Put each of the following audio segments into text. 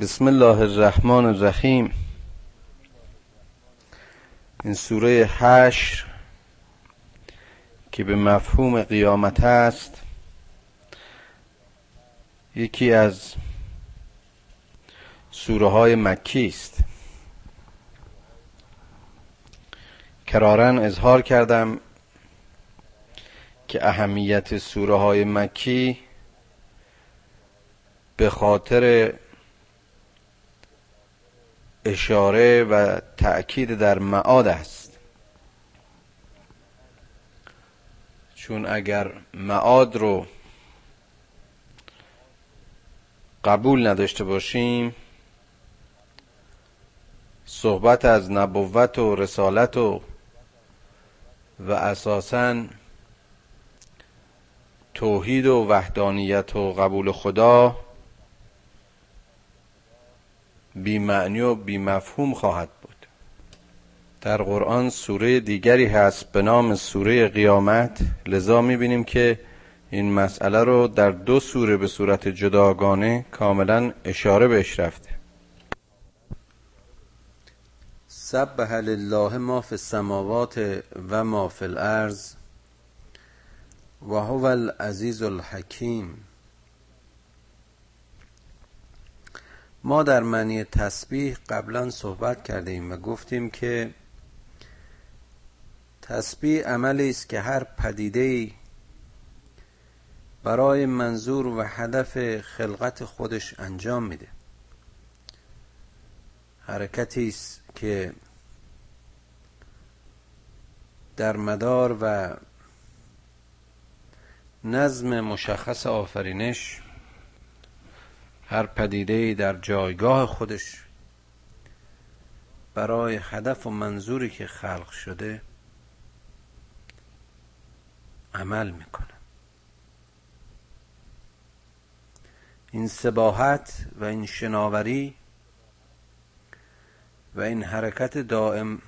بسم الله الرحمن الرحیم. این سوره حشر که به مفهوم قیامت است یکی از سوره های مکی است. کرارن اظهار کردم که اهمیت سوره های مکی به خاطر اشاره و تأکید در معاد است. چون اگر معاد رو قبول نداشته باشیم صحبت از نبوت و رسالت و و اساسا توحید و وحدانیت و قبول خدا بی معنی و بی مفهوم خواهد بود. در قرآن سوره دیگری هست به نام سوره قیامت. لذا می‌بینیم که این مسئله رو در دو سوره به صورت جداگانه کاملا اشاره بهش رفته. سبح لله ما فی السماوات و ما فی الارض و هو العزیز الحکیم. ما در معنی تسبیح قبلا صحبت کردیم و گفتیم که تسبیح عملی است که هر پدیده برای منظور و هدف خلقت خودش انجام میده. حرکتی است که در مدار و نظم مشخص آفرینش هر پدیده در جایگاه خودش برای هدف و منظوری که خلق شده عمل می‌کنه. این سباحت و این شناوری و این حرکت دائم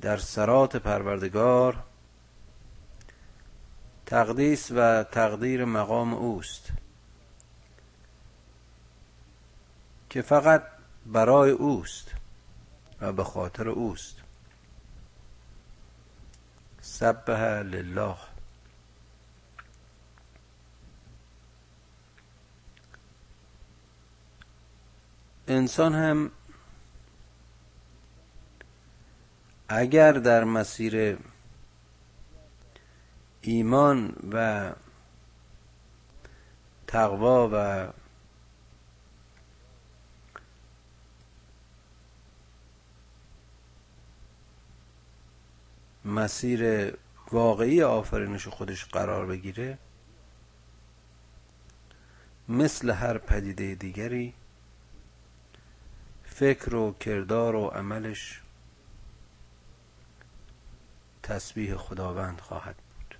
در سرات پروردگار تقدیس و تقدیر مقام اوست. که فقط برای اوست و به خاطر اوست. سبح لله. انسان هم اگر در مسیر ایمان و تقوا و مسیر واقعی آفرینش خودش قرار بگیره مثل هر پدیده دیگری فکر و کردار و عملش تسبیح خداوند خواهد بود.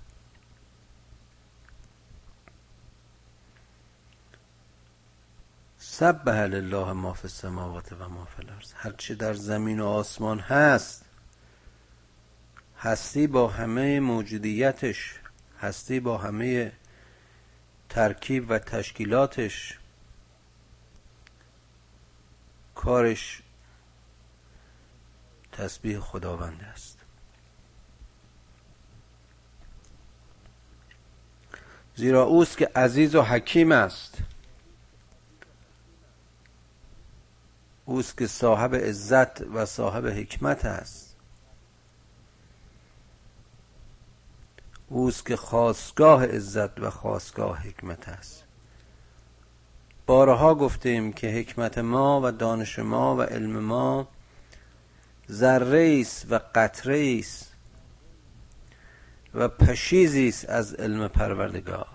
سبح لله ما فی السماوات و ما فی الارض. هرچه در زمین و آسمان هست هستی با همه موجودیتش هستی با همه ترکیب و تشکیلاتش کارش تسبیح خداوند است. زیرا اوست که عزیز و حکیم است. اوست که صاحب عزت و صاحب حکمت است. اوست که خواستگاه عزت و خواستگاه حکمت است. بارها گفتیم که حکمت ما و دانش ما و علم ما ذره است و قطره است و پشیزی است از علم پروردگار.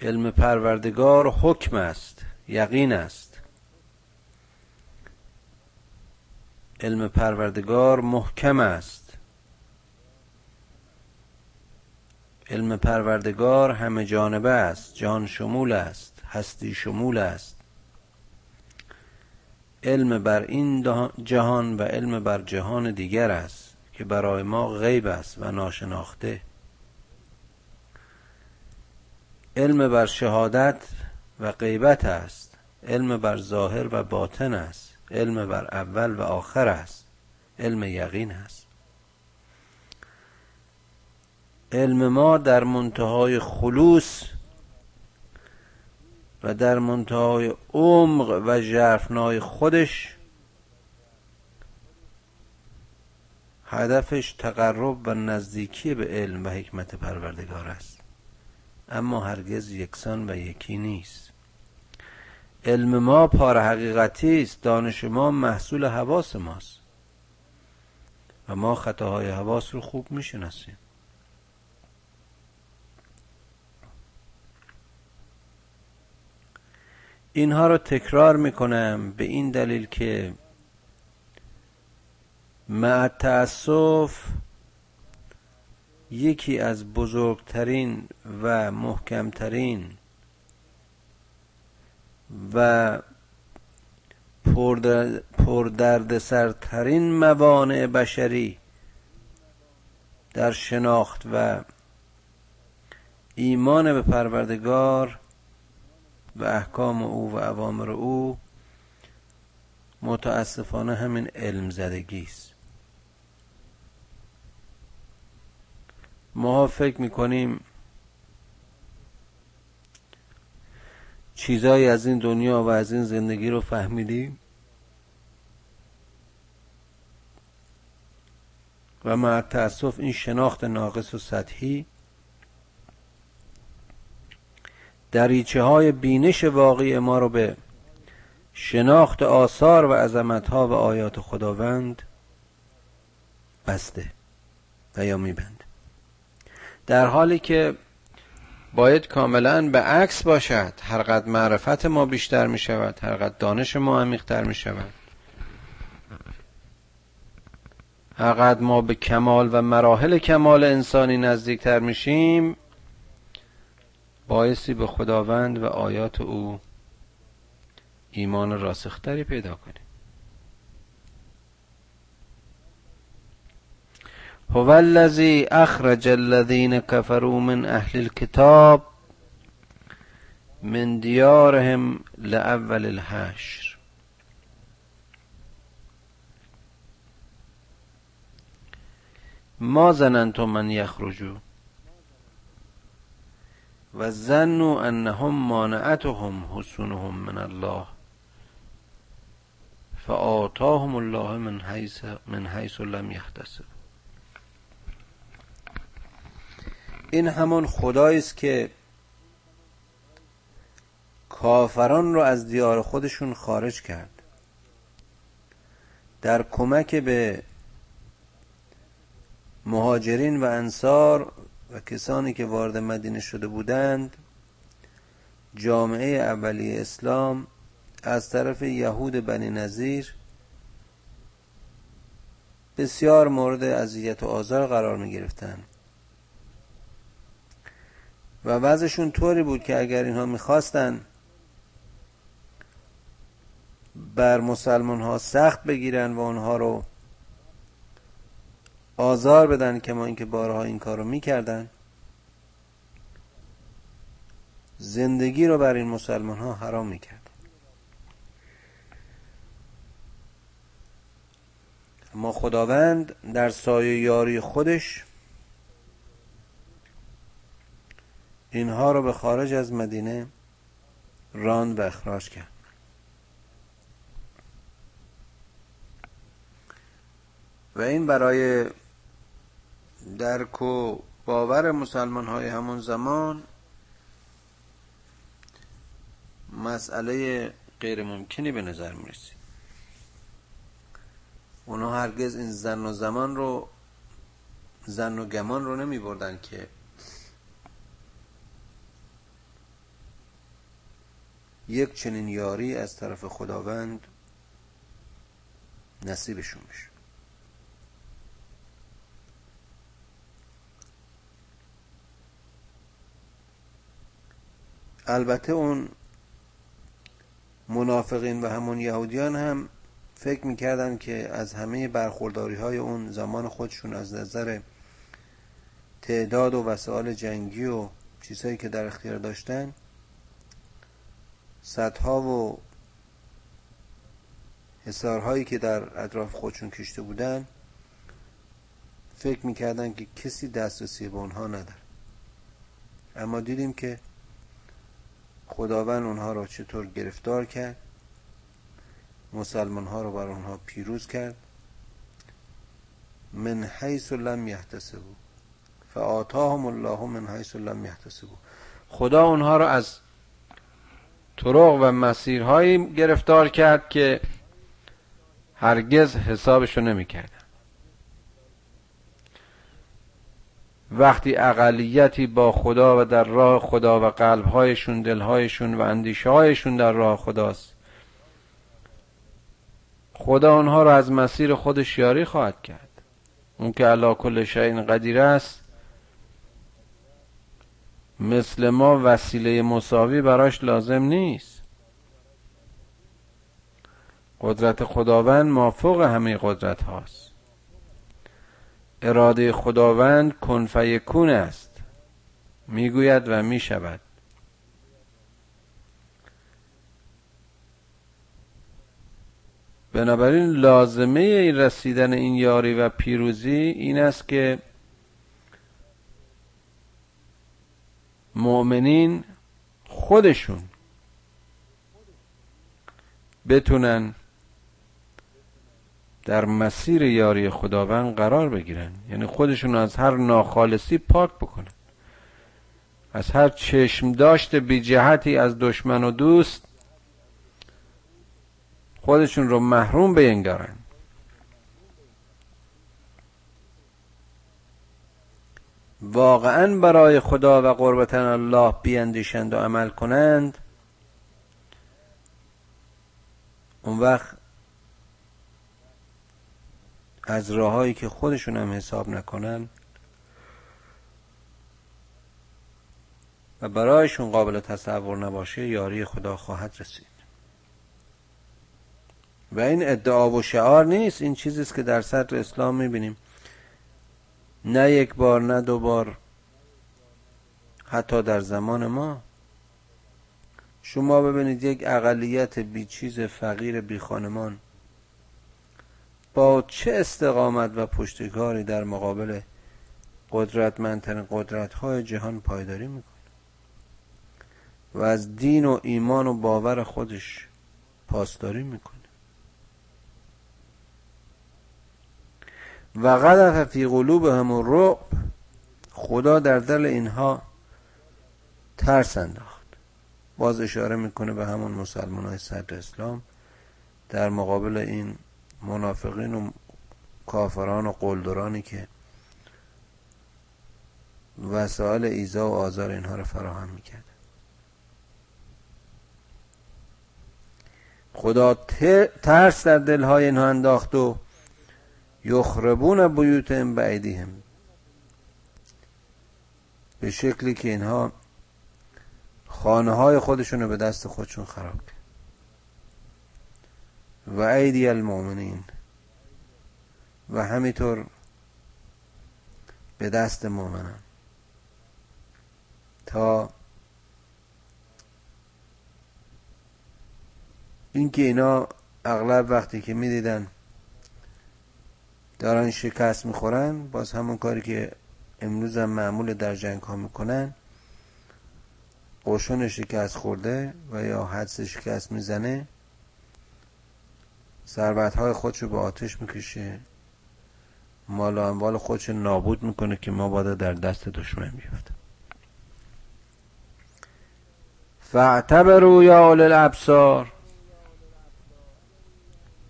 علم پروردگار حکم است یقین است. علم پروردگار محکم است. علم پروردگار همه جانبه است جان شمول است هستی شمول است. علم بر این جهان و علم بر جهان دیگر است که برای ما غیب است و ناشناخته. علم بر شهادت و غیبت است علم بر ظاهر و باطن است. علم بر اول و آخر است. علم یقین است علم ما در منتهای خلوص و در منتهای عمق و جرفنای خودش هدفش تقرب و نزدیکی به علم و حکمت پروردگار است. اما هرگز یکسان و یکی نیست. علم ما پار حقیقتی است. دانش ما محصول حواس ماست. و ما خطاهای حواس رو خوب می‌شناسیم. اینها رو تکرار می‌کنم به این دلیل که مع تأسف یکی از بزرگترین و محکمترین و پردردسرترین موانع بشری در شناخت و ایمان به پروردگار و احکام او و اوامر او متاسفانه همین علم زدگی است. ما فکر می‌کنیم چیزایی از این دنیا و از این زندگی رو فهمیدیم و مع تأسف این شناخت ناقص و سطحی دریچه های بینش واقعی ما رو به شناخت آثار و عظمت ها و آیات خداوند بسته و یا میبند در حالی که باید کاملا به عکس باشد. هرقدر معرفت ما بیشتر می شود هرقدر دانش ما عمیقتر می شود هرقدر ما به کمال و مراحل کمال انسانی نزدیکتر میشیم بایستی به خداوند و آیات او ایمان راسختری پیدا کنیم. هو الذی اخرج الذین كفروا من اهل الكتاب من دیارهم لاول الحشر. ما زننتم من یخرجوا و ظنوا انهم مانعتهم حسونهم من الله فآتاهم الله من حیث من حیث لم یحتسب این همون خدایی است که کافران رو از دیار خودشون خارج کرد. در کمک به مهاجرین و انصار و کسانی که وارد مدینه شده بودند جامعه اولی اسلام از طرف یهود بنی نظیر بسیار مورد اذیت و آزار قرار می گرفتن و وضعشون طوری بود که اگر اینها می‌خواستن بر مسلمان ها سخت بگیرن و اونها رو آزار بدن که ما اینکه بارها این کار رو می‌کردن زندگی رو بر این مسلمان ها حرام می‌کرد اما خداوند در سایه یاری خودش اینها رو به خارج از مدینه راند و اخراج کرد. و این برای درک و باور مسلمان های همون زمان مسئله غیر ممکنی به نظر می رسید اونا هرگز این زن و زمان رو زن و گمان رو نمی بردن که یک چنین یاری از طرف خداوند نصیبشون بشه. البته اون منافقین و همون یهودیان هم فکر می‌کردن که از همه برخورداری های اون زمان خودشون از نظر تعداد و وسایل جنگی و چیزهایی که در اختیار داشتن صدها و حسارهایی که در اطراف خودشون کشته بودن فکر می‌کردن که کسی دسترسی به اونها نداره. اما دیدیم که خداوند اونها را چطور گرفتار کرد مسلمان ها رو بر اونها پیروز کرد. من حیث لم یحتسبو فآتاهم الله من حیث لم یحتسبو خدا اونها را از طرق و مسیرهایی گرفتار کرد که هرگز حسابشو نمی‌کردن. وقتی اقلیتی با خدا و در راه خدا و قلبهایشون دلهایشون و اندیشه هایشون در راه خداست خدا آنها را از مسیر خودش یاری خواهد کرد. اون که علا کل شیء قدیر است مثل ما وسیله مساوی براش لازم نیست. قدرت خداوند مافوق همه قدرت هاست. اراده خداوند کن فیکون است. می‌گوید و می‌شود. بنابراین لازمه رسیدن این یاری و پیروزی این است که مؤمنین خودشون بتونن در مسیر یاری خداوند قرار بگیرن. یعنی خودشون از هر ناخالصی پاک بکنن. از هر چشم داشت بی جهتی از دشمن و دوست خودشون رو محروم بینگارن. واقعا برای خدا و قربتن الله بیاندیشند و عمل کنند اون وقت از راههایی که خودشون هم حساب نکنن و برایشون قابل تصور نباشه یاری خدا خواهد رسید. و این ادعا و شعار نیست این چیزی است که در صدر اسلام می‌بینیم. نه یک بار نه دو بار حتی در زمان ما. شما ببینید یک اقلیت بی چیز فقیر بی خانمان با چه استقامت و پشتکاری در مقابل قدرتمندترین قدرت های جهان پایداری می‌کنه و از دین و ایمان و باور خودش پاسداری می‌کنه. و قذف فی قلوبهم الرعب خدا در دل اینها ترس انداخت. باز اشاره می‌کنه به همون مسلمان های صدر اسلام در مقابل این منافقین و کافران و قلدرانی که وسایل ایزا و آزار اینها رو فراهم می‌کرد. خدا ترس در دلهای اینها انداخت و یخربون بیوتهم بعیدیهم به شکلی که اینها خانه های خودشون رو به دست خودشون خراب کرد. و ایدی المؤمنین. و همینطور به دست مؤمنان. تا اینکه اینا اغلب وقتی که می‌دیدن دارن شکست می‌خورن باز همون کاری که امروز هم معمول در جنگ ها می‌کنن قشون شکست خورده و یا حدس شکست می‌زنه ثروت های خودش رو به آتش می‌کشه مال و اموال خودش نابود می‌کنه که ما باید در دست دشمن بیفته فاعتبروا یا اول الابصار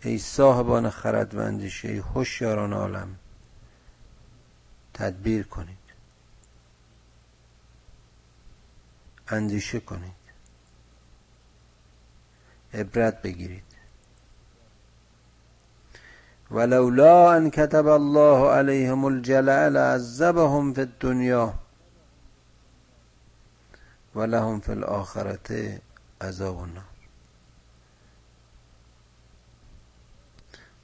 ای صاحبان خرد و اندیشه ای هوشیاران عالم تدبیر کنید. اندیشه کنید. عبرت بگیرید. ولولا ان كتب الله عليهم الجلال لعذبهم في الدنيا ولهم في الاخره عذاب النار.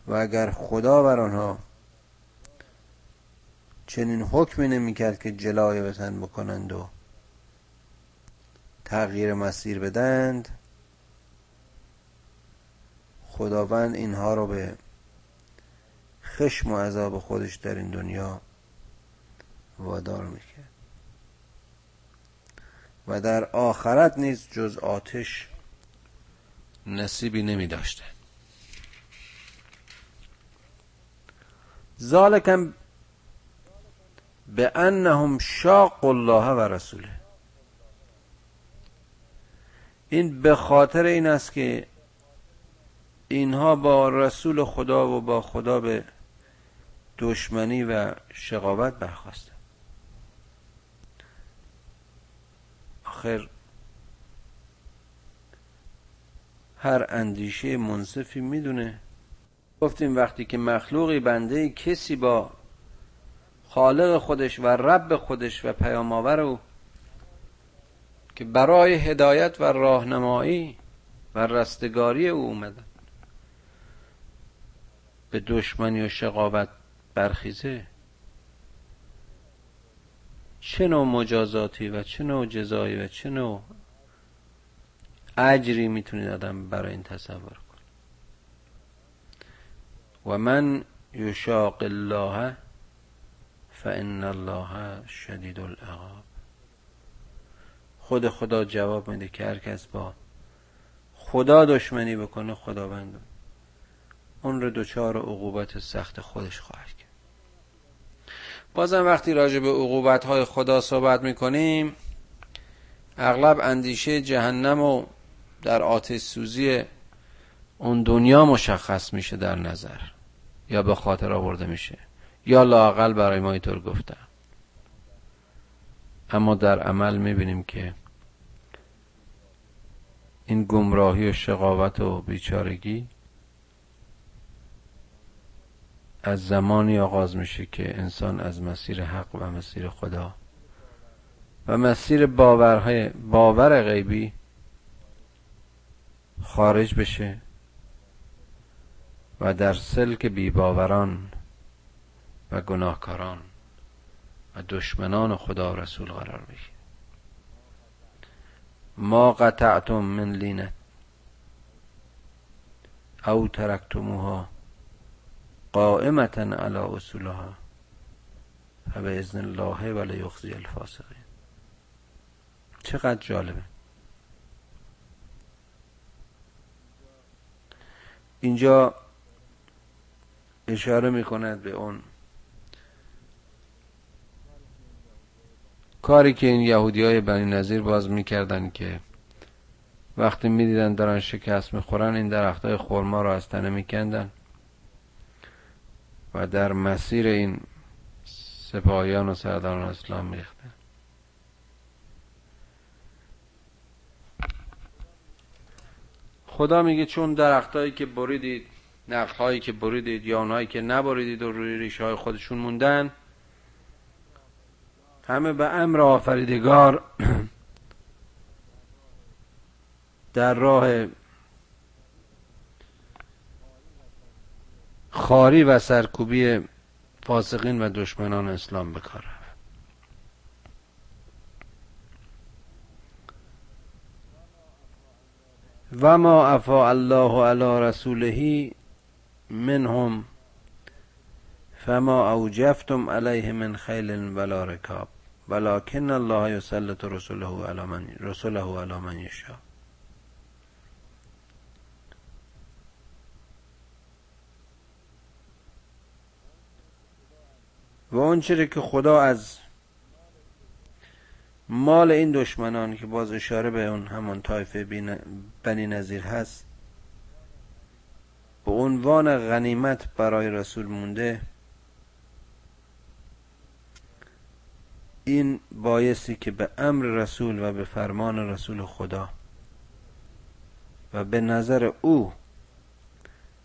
و اگر خدا بر آنها چنین حکمی نمی‌کرد که جلای بتن بکنند و تغییر مسیر بدند خداوند اینها رو به خشم و عذاب خودش در این دنیا وادار می‌کرد. و در آخرت نیز جز آتش نصیبی نمی داشته ذالکم به انهم شاق الله و رسوله. این به خاطر این است که اینها با رسول خدا و با خدا به دشمنی و شقاوت برخواستن آخر هر اندیشه منصفی می‌دونه گفتیم وقتی که مخلوقی بنده کسی با خالق خودش و رب خودش و پیام آور او که برای هدایت و راهنمایی و رستگاری او اومدن به دشمنی و شقاوت برخیزه. چه نوع مجازاتی و چه نوع جزایی و چه نوع اجری می‌تونید آدم برای این تصور و من یشاق الله فان الله شدید العقاب خود خدا جواب میده که هر کس با خدا دشمنی بکنه خداوند اون رو دچار عقوبت سخت خودش خواهد کرد. بازم وقتی راجع به عقوبت های خدا صحبت می‌کنیم اغلب اندیشه جهنم و در آتش سوزی اون دنیا مشخص میشه در نظر. یا به خاطر آورده میشه. یا لاقل برای ما اینطور گفتن اما در عمل می‌بینیم که این گمراهی و شقاوت و بیچارگی از زمانی آغاز میشه که انسان از مسیر حق و مسیر خدا و مسیر باورهای باور غیبی خارج بشه. و در سلک بیباوران و گناهکاران و دشمنان خدا و رسول قرار بگیره ما قطعتم من لینت او ترکتموها قائمتا على اصولها ازن الله ولی یخزی الفاسقین. چقدر جالبه. اینجا اشاره می کند به اون. کاری که این یهودی های بنی نظیر باز می‌کردن که وقتی می‌دیدن دارن شکست می‌خورن این درخت های خورما رو از تنه میکندن و در مسیر این سپاهیان و سرداران اسلام میختن خدا میگه چون درختهایی که بریدید نخلهایی که بریدید یا اونهایی که نبریدید و روی ریشه های خودشون موندن همه به امر آفریدگار در راه خاری و سرکوبی فاسقین و دشمنان اسلام بکار و ما افا الله علی رسوله منهم فما اوجفتم علیه من خیل ولا رکاب ولكن الله یسلط رسوله علی من رسوله علی من یشاء. و چیزی که خدا از مال این دشمنان که باز اشاره به اون همون طایفه بنی نظیر هست به عنوان غنیمت برای رسول مونده این بایستی که به امر رسول و به فرمان رسول خدا و به نظر او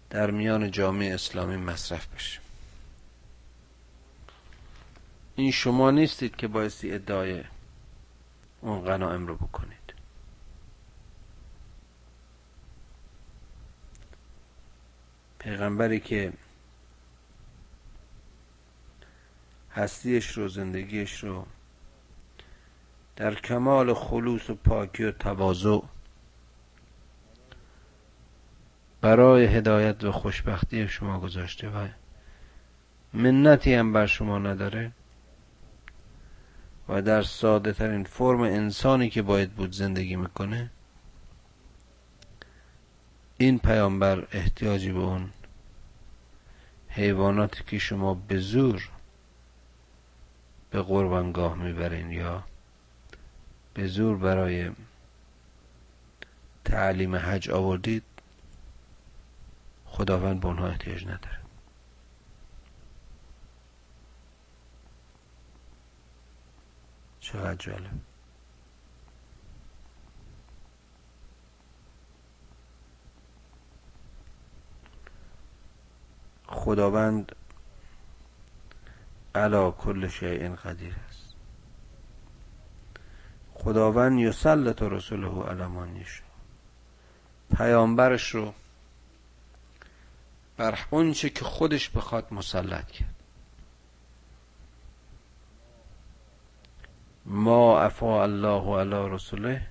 در میان جامعه اسلامی مصرف بشه. این شما نیستید که بایستی ادعای اون غنائم رو بکنید. پیغمبری که هستیش رو زندگیش رو در کمال خلوص و پاکی و تواضع برای هدایت و خوشبختی شما گذاشته و منتی هم بر شما نداره و در ساده ترین فرم انسانی که باید بود زندگی می‌کنه این پیامبر احتیاجی به اون حیواناتی که شما به زور به قربانگاه می‌برین یا به زور برای تعلیم حج آوردید خداوند به اونها احتیاج نداره. چقدر جالب. خداوند علا کل شیء قدیر است. خداوند یسلط رسوله علی پیامبرش رو بر اونچه که خودش بخواد مسلط کرد. ما افا الله علی رسوله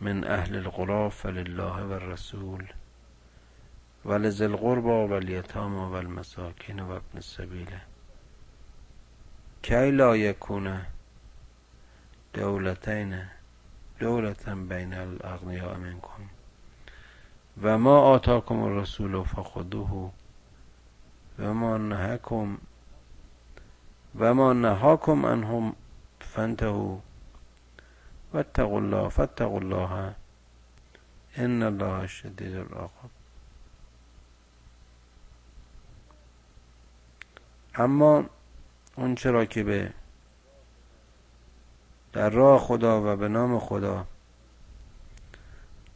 من اهل القرى فلله و الرسول. ولذ القربى والیتام والمساکین و ابن السبیل. کی لا یکون دولتین دولتا بین الاغنیاء منکم؟ و ما آتاکم الرسول فخذوه و ما نهاکم و ما نهاکم عنهم فانتهوا واتقوا الله فاتقوا الله ان الله شدید العقاب. اما اون چرا که به در راه خدا و به نام خدا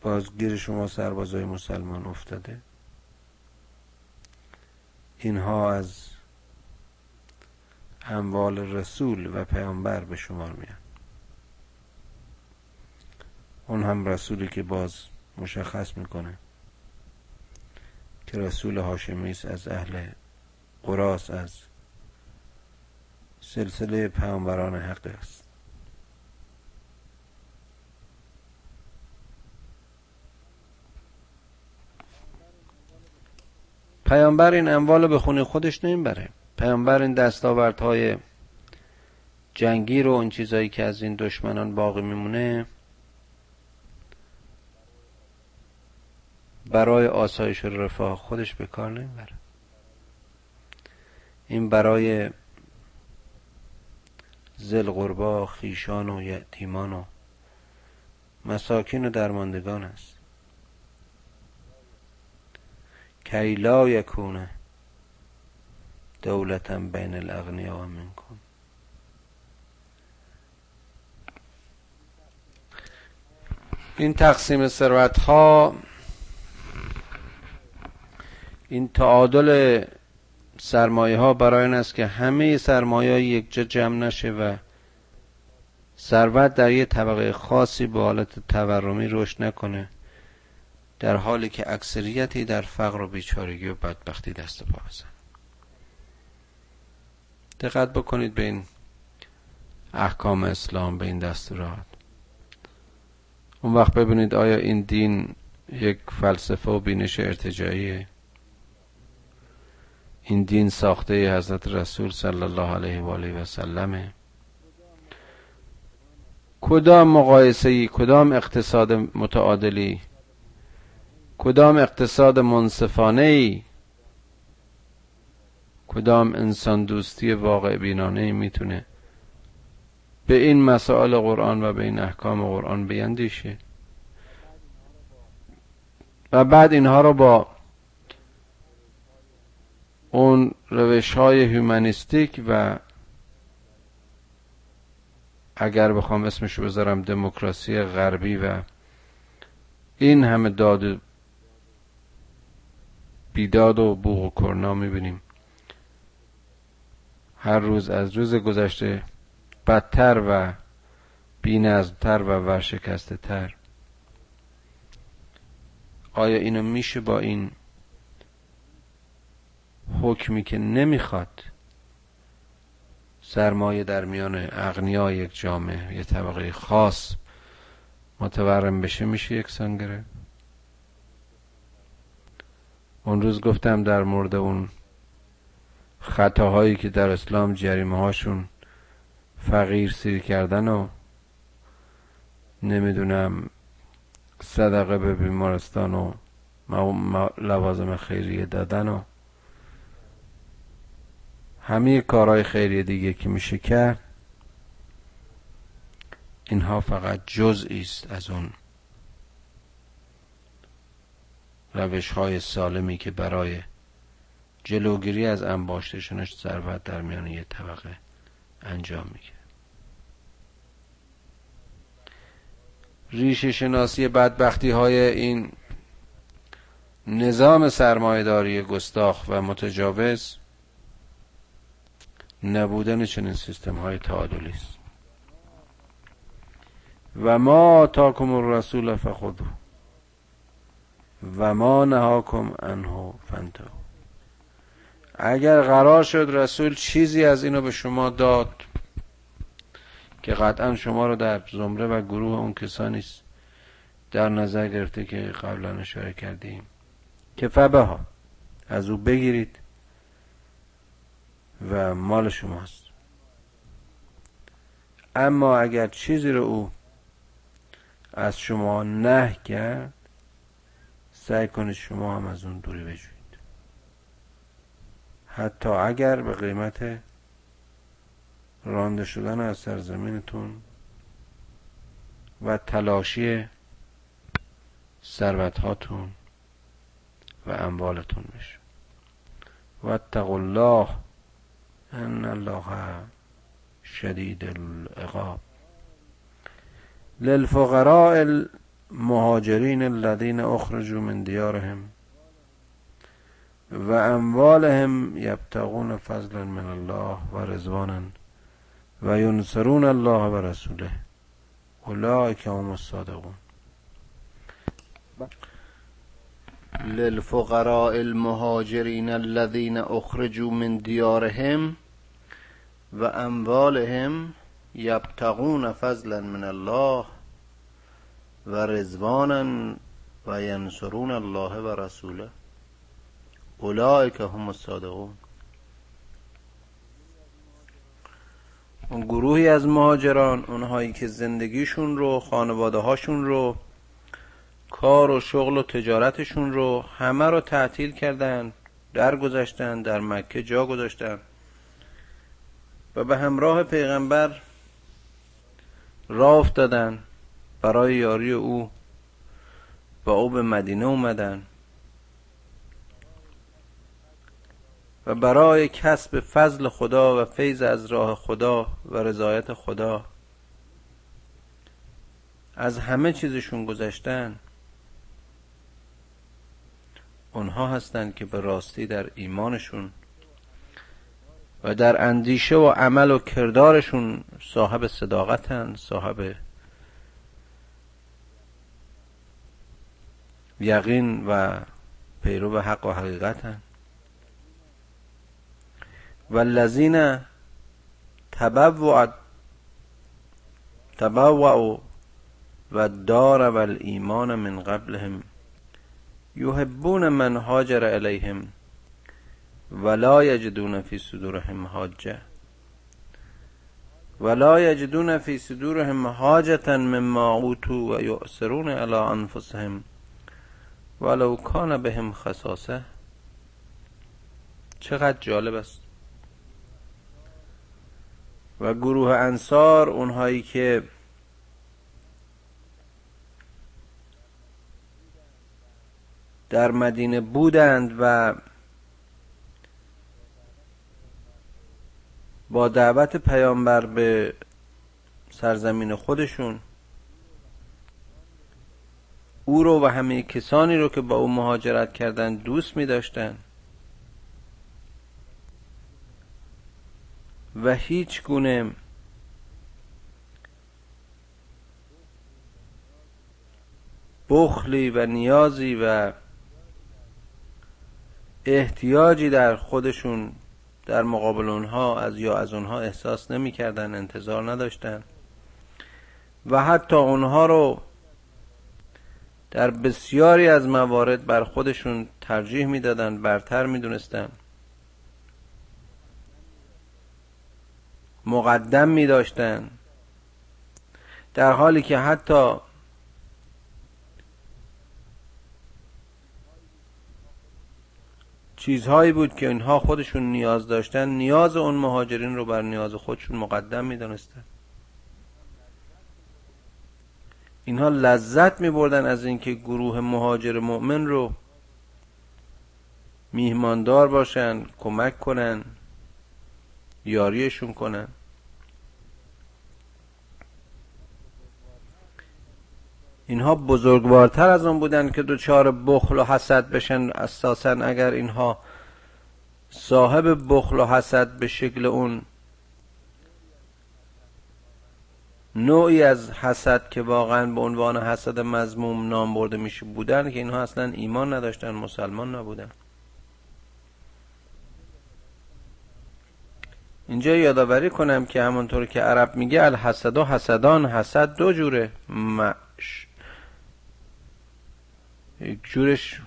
بازگیر شما سربازای مسلمان افتاده. اینها از اموال رسول و پیامبر به شمار میان. اون هم رسولی که باز مشخص می‌کنه که رسول هاشمی از اهل قراس از سلسله پیامبران حق است. پیامبر این اموال به خونه خودش نمی‌بره. پیامبر این دستاوردهای جنگی رو اون چیزایی که از این دشمنان باقی میمونه برای آسایش و رفاه خودش به کار نمی‌بره. این برای زل غربا خیشان و یتیمان و مساکین و درماندگان است. کی لا یکونه دولتا بین الاغنیا منکم. این تقسیم ثروت ها این تعادل سرمایه ها برای این است که همه سرمایه یک جا جمع نشه و ثروت در یه طبقه خاصی به حالت تورمی رشد نکنه در حالی که اکثریتی در فقر و بیچارگی و بدبختی دست پا بزن دقت بکنید به این احکام اسلام به این دستورات. اون وقت ببینید آیا این دین یک فلسفه و بینش ارتجاعیه؟ این دین ساخته حضرت رسول صلی الله علیه و آله و سلمه. کدام مقایسه ای کدام اقتصاد متعادلی کدام اقتصاد منصفانه ای کدام انسان دوستی واقع بینانه ای می‌تونه به این مسائل قرآن و به این احکام قرآن بیندیشه؟ و بعد اینها رو با اون روش های هیومانیستیک و اگر بخوام اسمشو بذارم دموکراسی غربی و این همه داد بیداد و بوغ و کرنا می‌بینیم. هر روز از روز گذشته بدتر و بینظمتر و ورشکسته تر آیا اینو میشه با این حکمی که نمی‌خواد سرمایه در میان اغنیا یک جامعه یه طبقه خاص متورم بشه میشه یکسان گرفت اون روز گفتم در مورد اون خطاهایی که در اسلام جریمه هاشون فقیر سیر کردن و نمی‌دونم صدقه به بیمارستان و لوازم خیریه دادن و همه کارهای خیریه دیگه که میشه کرد اینها فقط جزئی است از اون روش های سالمی که برای جلوگیری از انباشتشنش ثروت در میان یه طبقه انجام میگه. ریشه شناسی بدبختی های این نظام سرمایهداری گستاخ و متجاوز نبودن چنین سیستم های تعادلی است. و ما تاکم الرسول فخذو و ما نهاکم انه فانتهوا اگر قرار شد رسول چیزی از اینو به شما داد که قطعا شما رو در زمره و گروه اون کسانی در نظر گرفته که قبلا اشاره کردیم که فبه ها از او بگیرید. و مال شماست. اما اگر چیزی رو او از شما نه کرد سعی کنید شما هم از اون دوری بجوید حتی اگر به قیمت رانده شدن از سرزمینتون و تلاشی ثروت هاتون و اموالتون بشه و الله ان الله شدید العقاب. للفقراء المهاجرين الذين اخرجوا من ديارهم و اموالهم یبتغون فضلا من الله و رضوانا و ینصرون الله و رسوله. اولئک هم الصادقون. للفقراء المهاجرين الذين اخرجوا من ديارهم و اموالهم یبتغون فضلا من الله و رضوانا و ینصرون الله و رسوله. اولئک هم الصادقون. اون گروهی از مهاجران اونهایی که زندگیشون رو خانواده هاشون رو کار و شغل و تجارتشون رو همه رو تعطیل کردن درگذشتن در مکه جا گذاشتن. و به همراه پیغمبر راه افتادن برای یاری او و او به مدینه اومدن و برای کسب فضل خدا و فیض از راه خدا و رضایت خدا از همه چیزشون گذشتن اونها هستند که به راستی در ایمانشون و در اندیشه و عمل و کردارشون صاحب صداقتن صاحب یقین و پیرو حق و حقیقتن. والذین تبوعوا تبوعوا و دار و الایمان من قبلهم یحبون من هاجر الیهم. ولا یجدون فی صدورهم حاجه ولا یجدون فی صدورهم حاجتا مما اوتوا و یؤثرون علی انفسهم. ولو کان بهم خصاصه. چقدر جالب است. و گروه انصار اونهایی که در مدینه بودند و با دعوت پیامبر به سرزمین خودشون او رو و همه کسانی رو که با او مهاجرت کردن دوست می داشتن و هیچ گونه بخلی و نیازی و احتیاجی در خودشون در مقابل اونها از یا از اونها احساس نمی‌کردن انتظار نداشتن. و حتی اونها رو در بسیاری از موارد بر خودشون ترجیح می‌دادن برتر می‌دونستن. مقدم می داشتن در حالی که حتی چیزهایی بود که اینها خودشون نیاز داشتن. نیاز اون مهاجرین رو بر نیاز خودشون مقدم می دانستن اینها لذت می بردن از اینکه گروه مهاجر مؤمن رو میهماندار باشن کمک کنن یاریشون کنن. اینها بزرگوارتر از اون بودن که دوچار بخل و حسد بشن. اساسا اگر اینها صاحب بخل و حسد به شکل اون نوعی از حسد که واقعا به عنوان حسد مزموم نام برده میشه بودن که اینها اصلا ایمان نداشتن مسلمان نبودن اینجا یادآوری کنم که همونطور که عرب میگه الحسد و حسدان حسد دو جوره. یک جورش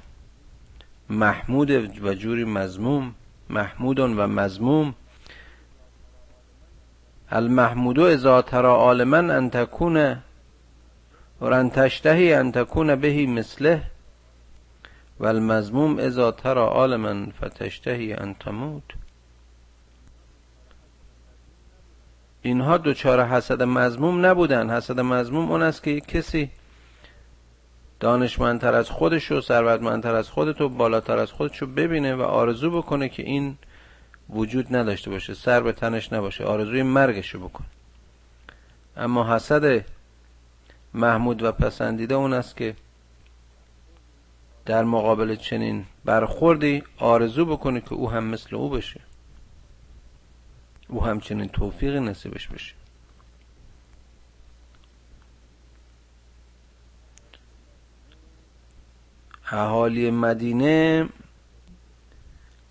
محمود و جوری مزموم محمود و مزموم المحمود اذا ترى عالما ان تكون تشتهی ان تكون بهی مثله. و المزموم اذا ترى عالما فتشتهی ان تموت. اینها دوچار حسد مزموم نبودن. حسد مزموم اون است که کسی دانشمندتر از خودش و ثروتمندتر از خودت و بالاتر از خودش رو ببینه و آرزو بکنه که این وجود نداشته باشه سر به تنش نباشه آرزوی مرگش رو بکنه اما حسد محمود و پسندیده اون است که در مقابل چنین برخوردی آرزو بکنه که او هم مثل او بشه. او همچنین توفیقی نصیبش بشه. اهالی مدینه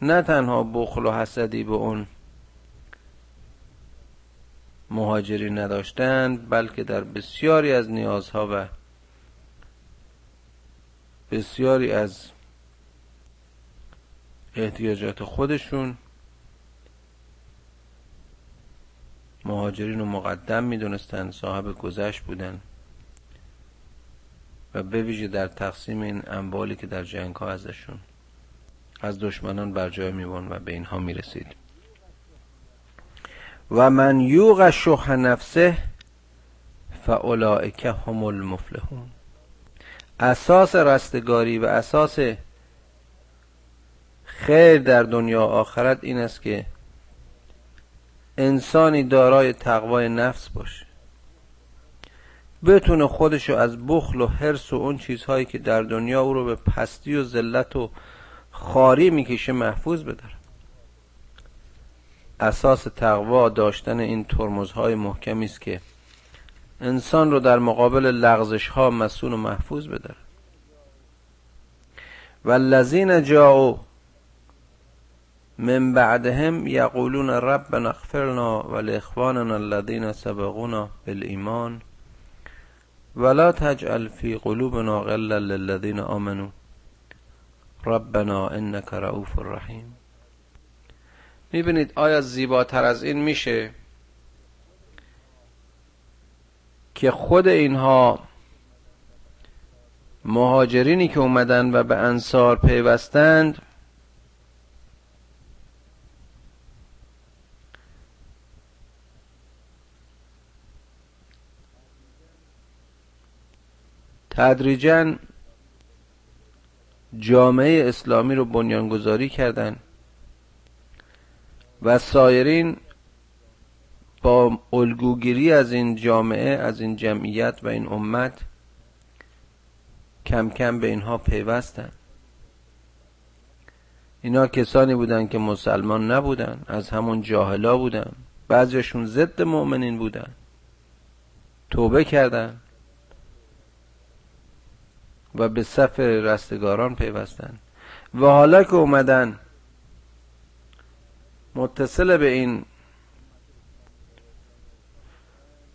نه تنها بخل و حسدی به اون مهاجری نداشتند بلکه در بسیاری از نیازها و بسیاری از احتیاجات خودشون مهاجرین و مقدم می‌دونستند صاحب گذشت بودن. و به ویژه در تقسیم این اموالی که در جنگ ها ازشون از دشمنان بر جای میبون و به اینها می‌رسید. و من یوغ شح نفسه فاولائک هم المفلحون. اساس رستگاری و اساس خیر در دنیا آخرت این است که انسانی دارای تقوای نفس باشه. بتونه خودشو از بخل و حرس و اون چیزهایی که در دنیا او رو به پستی و ذلت و خاری می‌کشه محفوظ بداره. اساس تقوا داشتن این ترمزهای محکمی است که انسان رو در مقابل لغزش ها مسون و محفوظ بداره. و الذین جاءوا من بعدهم یقولون ربنا اغفرنا ولاخواننا الذين سبقونا بالایمان. ولا تجعل في قلوبنا غلا للذين آمنوا. ربنا انك رؤوف رحیم. می‌بینید آیا زیباتر از این میشه که خود اینها مهاجرینی که اومدن و به انصار پیوستند تدریجا جامعه اسلامی رو بنیانگذاری کردند و سایرین با الگوگیری از این جامعه از این جمعیت و این امت کم کم به اینها پیوستند اینا کسانی بودند که مسلمان نبودن از همون جاهلا بودن. بعضیشون ضد مؤمنین بودن. توبه کردن. و به صف رستگاران پیوستند و حالا که اومدن متصل به این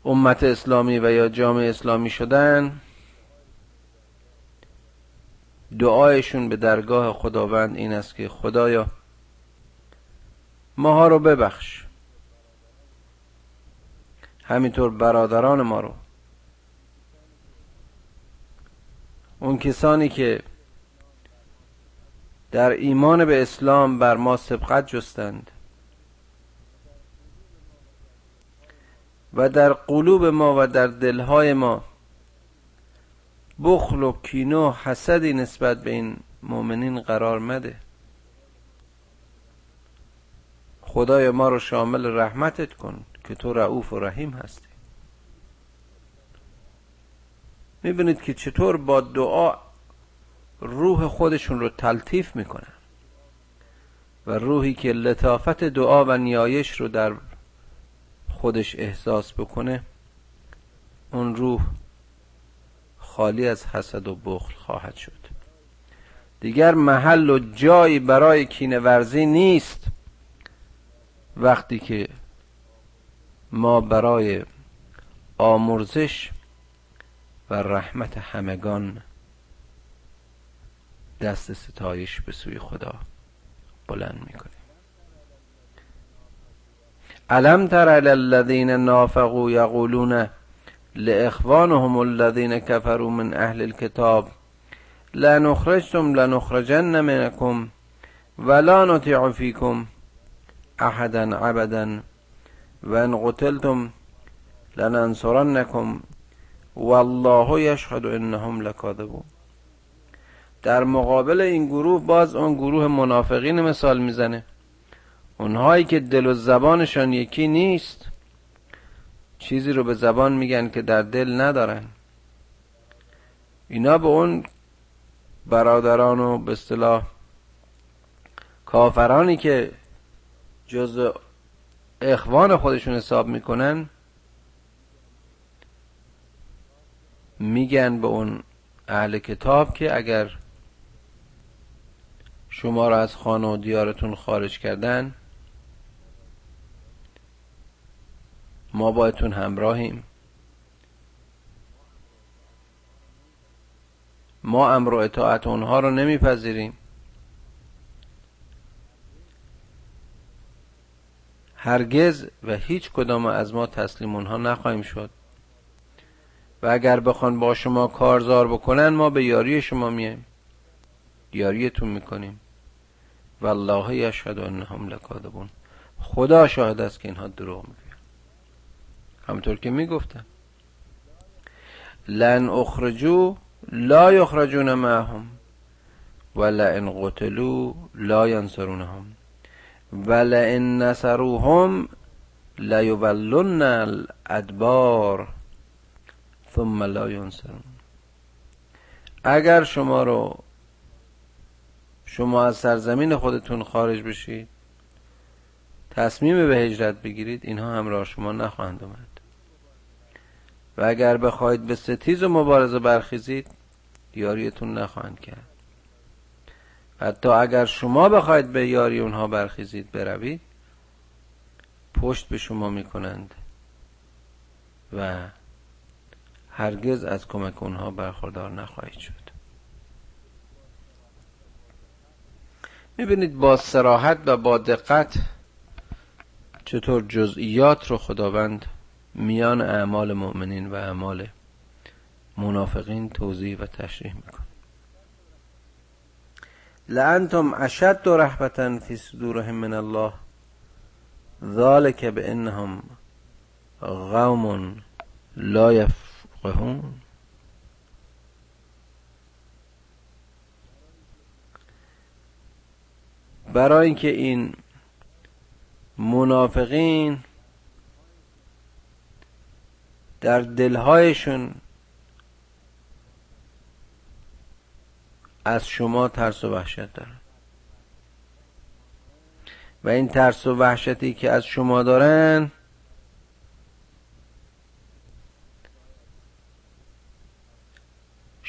امت اسلامی و یا جامعه اسلامی شدن دعایشون به درگاه خداوند این است که خدایا ماها رو ببخش. همینطور برادران ما رو. اون کسانی که در ایمان به اسلام بر ما سبقت جستند و در قلوب ما و در دلهای ما بخل و کینو و حسدی نسبت به این مؤمنین قرار مده. خدای ما رو شامل رحمتت کن که تو رعوف و رحیم هستی. می‌بینید که چطور با دعا روح خودشون رو تلطیف می‌کنن. و روحی که لطافت دعا و نیایش رو در خودش احساس بکنه اون روح خالی از حسد و بخل خواهد شد. دیگر محل و جایی برای کینه ورزی نیست. وقتی که ما برای آمرزش و رحمت همگان دست ستایش به سوی خدا بلند می‌کنیم علم تر علی الذین نافقوا یقولون لاخوانهم الذين كفروا من اهل الكتاب لنخرجتم لنخرجن منكم ولا نطيع فيكم احدا عبدا وان قتلتم لننصرنكم والله یشهد انهم لکاذبون. در مقابل این گروه باز اون گروه منافقین مثال می‌زنه. اونهایی که دل و زبانشان یکی نیست چیزی رو به زبان میگن که در دل ندارن. اینا به اون برادران و به اصطلاح کافرانی که جز اخوان خودشون حساب می‌کنن میگن به اون اهل کتاب که اگر شما را از خانه و دیارتون خارج کردن ما بایتون همراهیم. ما امر و اطاعت اونها رو نمیپذیریم. هرگز و هیچ کدام از ما تسلیم اونها نخواهیم شد. و اگر بخوان با شما کارزار بکنن ما به یاری شما میایم. یاریتون می‌کنیم. والله یشهد انهم لکاذبون. خدا شاهد است که اینها دروغ میگن همطور که می‌گفتن لن اخرجو لا یخرجون معهم ولئن قتلوا لا ینصرونهم ولئن نصروهم لیولن الادبار. ثم لا ینصرون اگر شما رو شما از سرزمین خودتون خارج بشید تصمیم به هجرت بگیرید اینها همراه شما نخواهند اومد. و اگر بخواید به ستیز و مبارزه برخیزید یاریتون نخواهند کرد. حتی اگر شما بخواید به یاری اونها برخیزید بروید پشت به شما می‌کنند و هرگز از کمک اونها برخوردار نخواهید شد. می‌بینید با سراحت و با دقت چطور جزئیات رو خداوند میان اعمال مؤمنین و اعمال منافقین توضیح و تشریح میکن لانتم اشد رحبتا فی صدورهم من الله ذلك بانهم قوم لا یفقهون برای اینکه این منافقین در دلهایشون از شما ترس و وحشت دارن. و این ترس و وحشتی که از شما دارن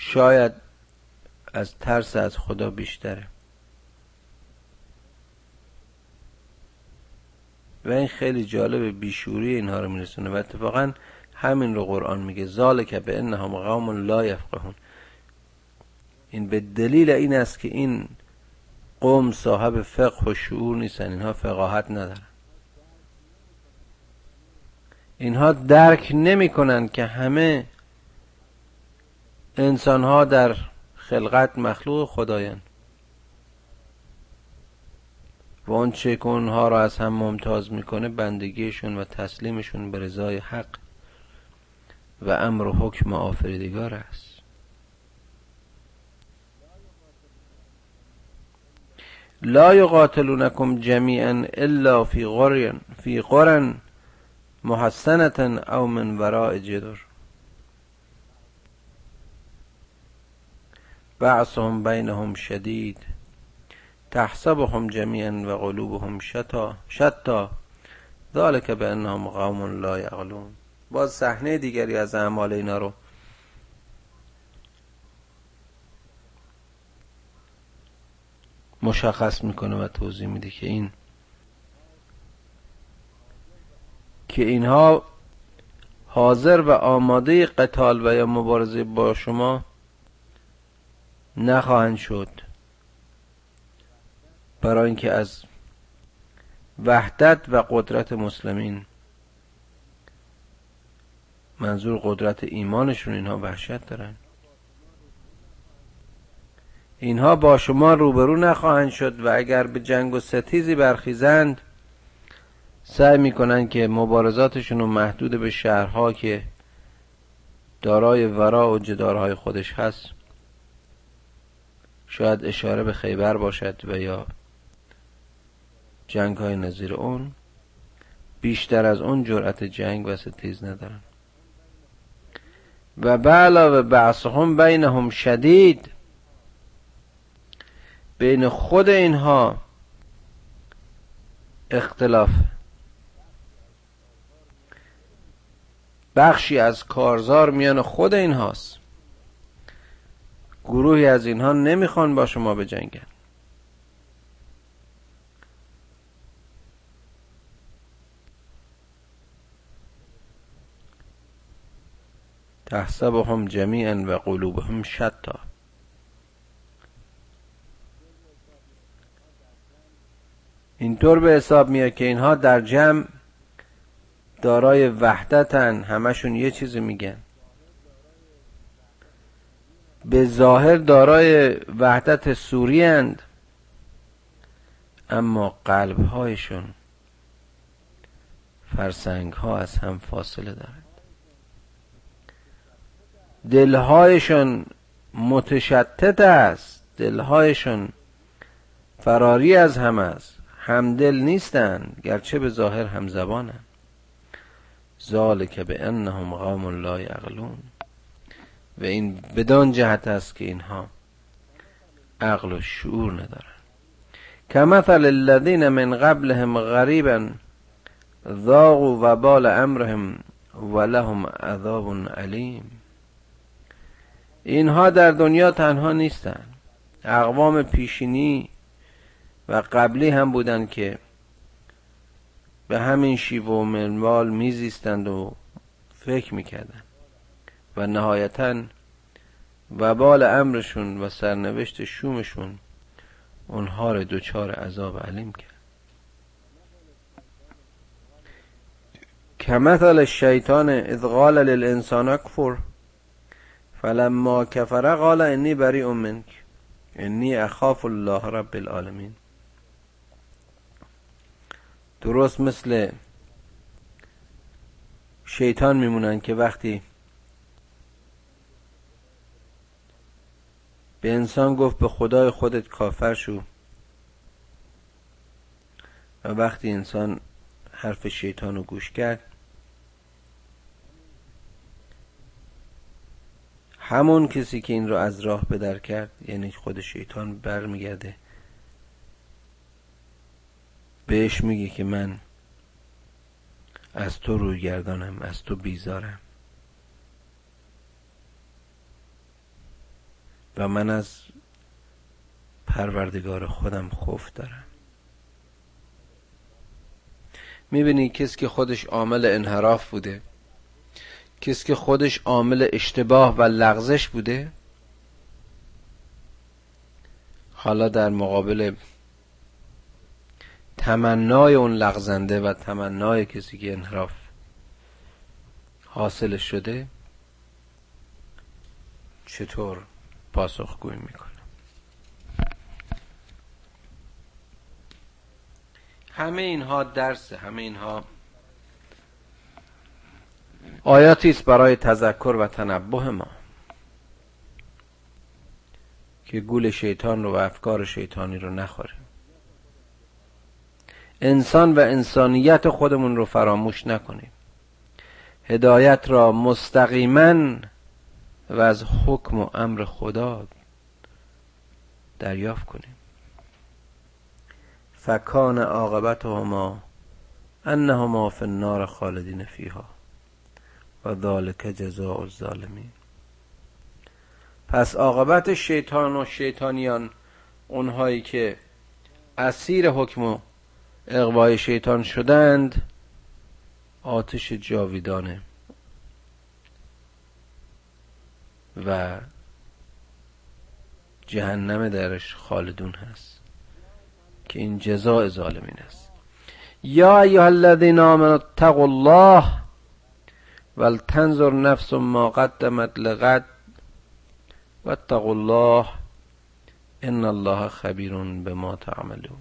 شاید از ترس از خدا بیشتره. و این خیلی جالب بیشوری اینها رو میرسونه. و اتفاقا همین رو قرآن میگه. ذالک به انهم قوم لا یفقهون. این به دلیل این است که این قوم صاحب فقه و شعور نیستن. اینها فقاهت ندارن. اینها درک نمی‌کنن که همه انسان ها در خلقت مخلوق خدایند و اون چه که اونها را از هم ممتاز می‌کنه بندگیشون و تسلیمشون به رضای حق و امر و حکم آفریدگار است. لا یقاتلونکم جمیعا الا فی قرن فی قرن محسنة او من وراء جدر. بعثهم بینهم شدید. تحسبهم جمیعا و قلوبهم شتا شتا. ذالک بانهم قوم لا یعقلون باز صحنه دیگری از اعمال اینا رو مشخص می‌کنه و توضیح میده که این که اینها حاضر و آماده قتال و یا مبارزه با شما نخواهند شد. برای اینکه از وحدت و قدرت مسلمین منظور قدرت ایمانشون اینها وحشت دارن. اینها با شما روبرو نخواهند شد و اگر به جنگ و ستیزی برخیزند سعی می‌کنن که مبارزاتشون رو محدود به شهرها که دارای ورا و جدارهای خودش هست شاید اشاره به خیبر باشد و یا جنگ های نظیر اون بیشتر از اون جرأت جنگ و ستیز ندارن. و به علاوه بعثهم بینهم شدید. بین خود اینها اختلاف. بخشی از کارزار میان خود اینهاست. گروهی از اینها نمی‌خوان با شما بجنگن. تحسبهم جمیعا و قلوبهم شتا. اینطور به حساب میاد که اینها در جمع دارای وحدتن همشون یه چیزی میگن. به ظاهر دارای وحدت سوری اند اما قلبهایشون فرسنگ ها از هم فاصله دارند. دلهایشون متشتت است دلهایشون فراری از هم است همدل نیستند گرچه به ظاهر هم زبانند ذالک به انهم قوم لا یعقلون. و این بدان جهت است که اینها عقل و شعور ندارن. کمثل الذین من قبلهم غریبا ذاقوا وبال امرهم ولهم عذاب علیم. اینها در دنیا تنها نیستند اقوام پیشینی و قبلی هم بودند که به همین شیوه و منوال میزیستند و فکر می‌کردند و نهایتا وبال امرشون و سرنوشت شومشون اونها رو دوچار عذاب علیم کرد. کمثل الشیطان اذ قال للانسان اکفر فلما کفر قال انی بری منک انی اخاف الله رب العالمین. درست مثل شیطان میمونن که وقتی به انسان گفت به خدای خودت کافر شو. و وقتی انسان حرف شیطان رو گوش کرد همون کسی که این رو از راه بدر کرد یعنی خود شیطان برمیگرده بهش میگه که من از تو روی گردانم از تو بیزارم. و من از پروردگار خودم خوف دارم. می‌بینی کسی که خودش عامل انحراف بوده کسی که خودش عامل اشتباه و لغزش بوده حالا در مقابل تمنای اون لغزنده و تمنای کسی که انحراف حاصل شده چطور؟ پاسخگویی می‌کنه. همه اینها درسه همه اینها آیاتی است برای تذکر و تنبه ما که گول شیطان رو و افکار شیطانی رو نخوریم انسان و انسانیت خودمون رو فراموش نکنیم. هدایت را مستقیما و از حکم و امر خدا دریافت کنیم. فکان عاقبتهما انهما فی النار خالدین فیها و ذالک جزاء الظالمین. پس عاقبت شیطان و شیطانیان اونهایی که اسیر حکم و اقوای شیطان شدند آتش جاویدانه. و جهنم درش خالدون هست. که این جزاء ظالمین است. یا ایها الذین آمنوا اتقوا الله ولتنظر نفس ما قدمت لغد واتقوا الله ان الله خبیر بما تعملون.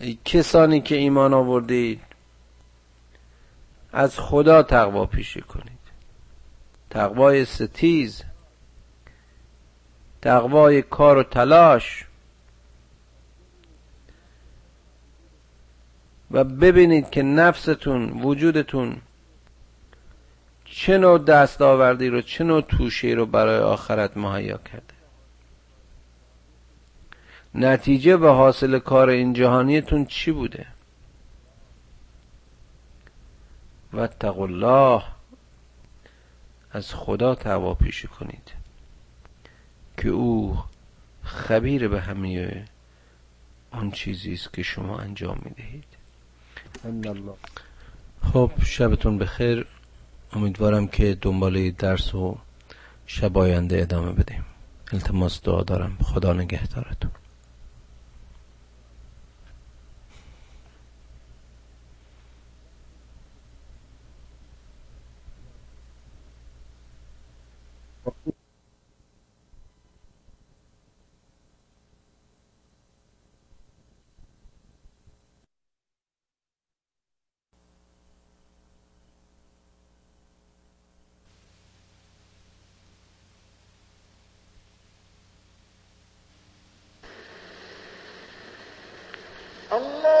ای کسانی که ایمان آوردید از خدا تقوا پیشه کنید. تقوای ستیز تقوای کار و تلاش. و ببینید که نفستون وجودتون چه نوع دستاوردی رو چه نوع توشه رو برای آخرت مهیا کرده. نتیجه و حاصل کار این جهانیتون چی بوده؟ و الله. از خدا توا پیشه کنید. که او خبیر به همه آن چیزی است که شما انجام می‌دهید. خب شبتون بخیر. امیدوارم که دنباله درس و شب آینده ادامه بدیم التماس دعا دارم. خدا نگهدارتون. الله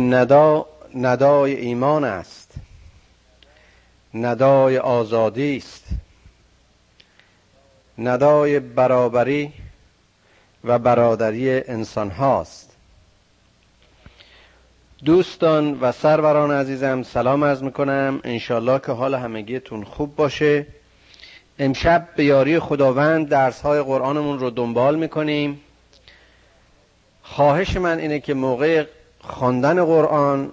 این ندا ندای ایمان است. ندای آزادی است. ندای برابری و برادری انسان هاست دوستان و سروران عزیزم سلام عرض می‌کنم. انشالله که حال همگیتون خوب باشه. امشب به یاری خداوند درس های قرآنمون رو دنبال می‌کنیم. خواهش من اینه که موقع خواندن قرآن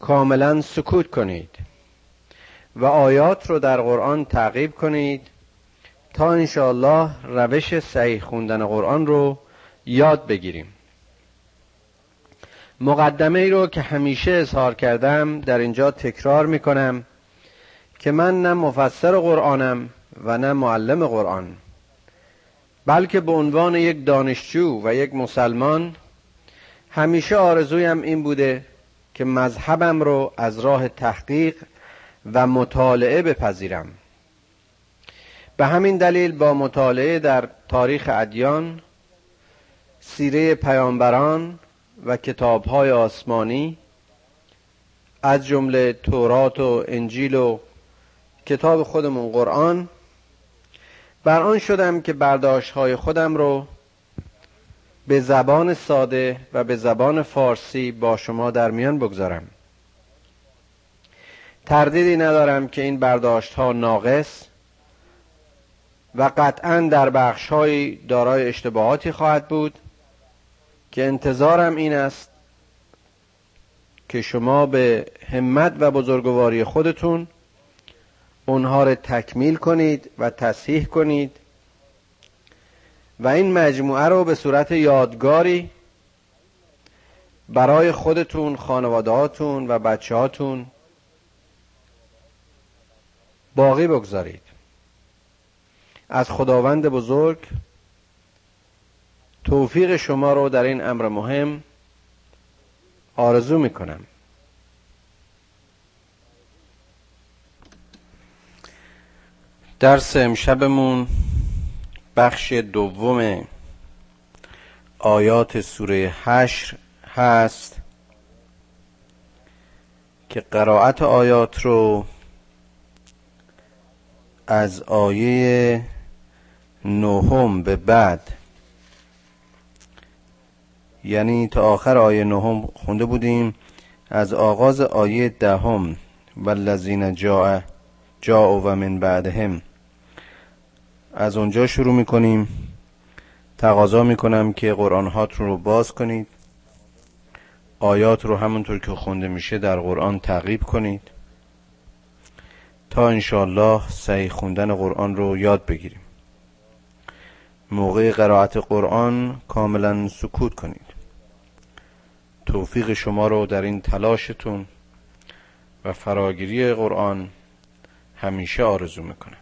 کاملا سکوت کنید و آیات رو در قرآن تعقیب کنید تا انشاءالله روش صحیح خوندن قرآن رو یاد بگیریم. مقدمه ای رو که همیشه اظهار کردم در اینجا تکرار می‌کنم که من نه مفسر قرآنم و نه معلم قرآن بلکه به عنوان یک دانشجو و یک مسلمان همیشه آرزویم این بوده که مذهبم رو از راه تحقیق و مطالعه بپذیرم. به همین دلیل با مطالعه در تاریخ ادیان سیره پیامبران و کتابهای آسمانی از جمله تورات و انجیل و کتاب خودمون قرآن بر آن شدم که برداشت خودم رو به زبان ساده و به زبان فارسی با شما در میان بگذارم. تردیدی ندارم که این برداشت ها ناقص و قطعا در بخش های دارای اشتباهاتی خواهد بود که انتظارم این است که شما به همت و بزرگواری خودتون اونها را تکمیل کنید و تصحیح کنید و این مجموعه رو به صورت یادگاری برای خودتون خانوادهاتون و بچه هاتون باقی بگذارید. از خداوند بزرگ توفیق شما رو در این امر مهم آرزو می‌کنم. درس امشبمون بخش دوم آیات سوره حشر هست که قرائت آیات رو از آیه نهم به بعد یعنی تا آخر آیه نهم خونده بودیم از آغاز آیه دهم و لذین جا جا و من بعدهم. از اونجا شروع می‌کنیم. تقاضا می‌کنم که قرآن هاتون رو باز کنید. آیات رو همونطور که خونده میشه در قرآن تعقیب کنید. تا انشالله سعی خوندن قرآن رو یاد بگیریم. موقع قرائت قرآن کاملا سکوت کنید. توفیق شما رو در این تلاشتون و فراگیری قرآن همیشه آرزو می‌کنم.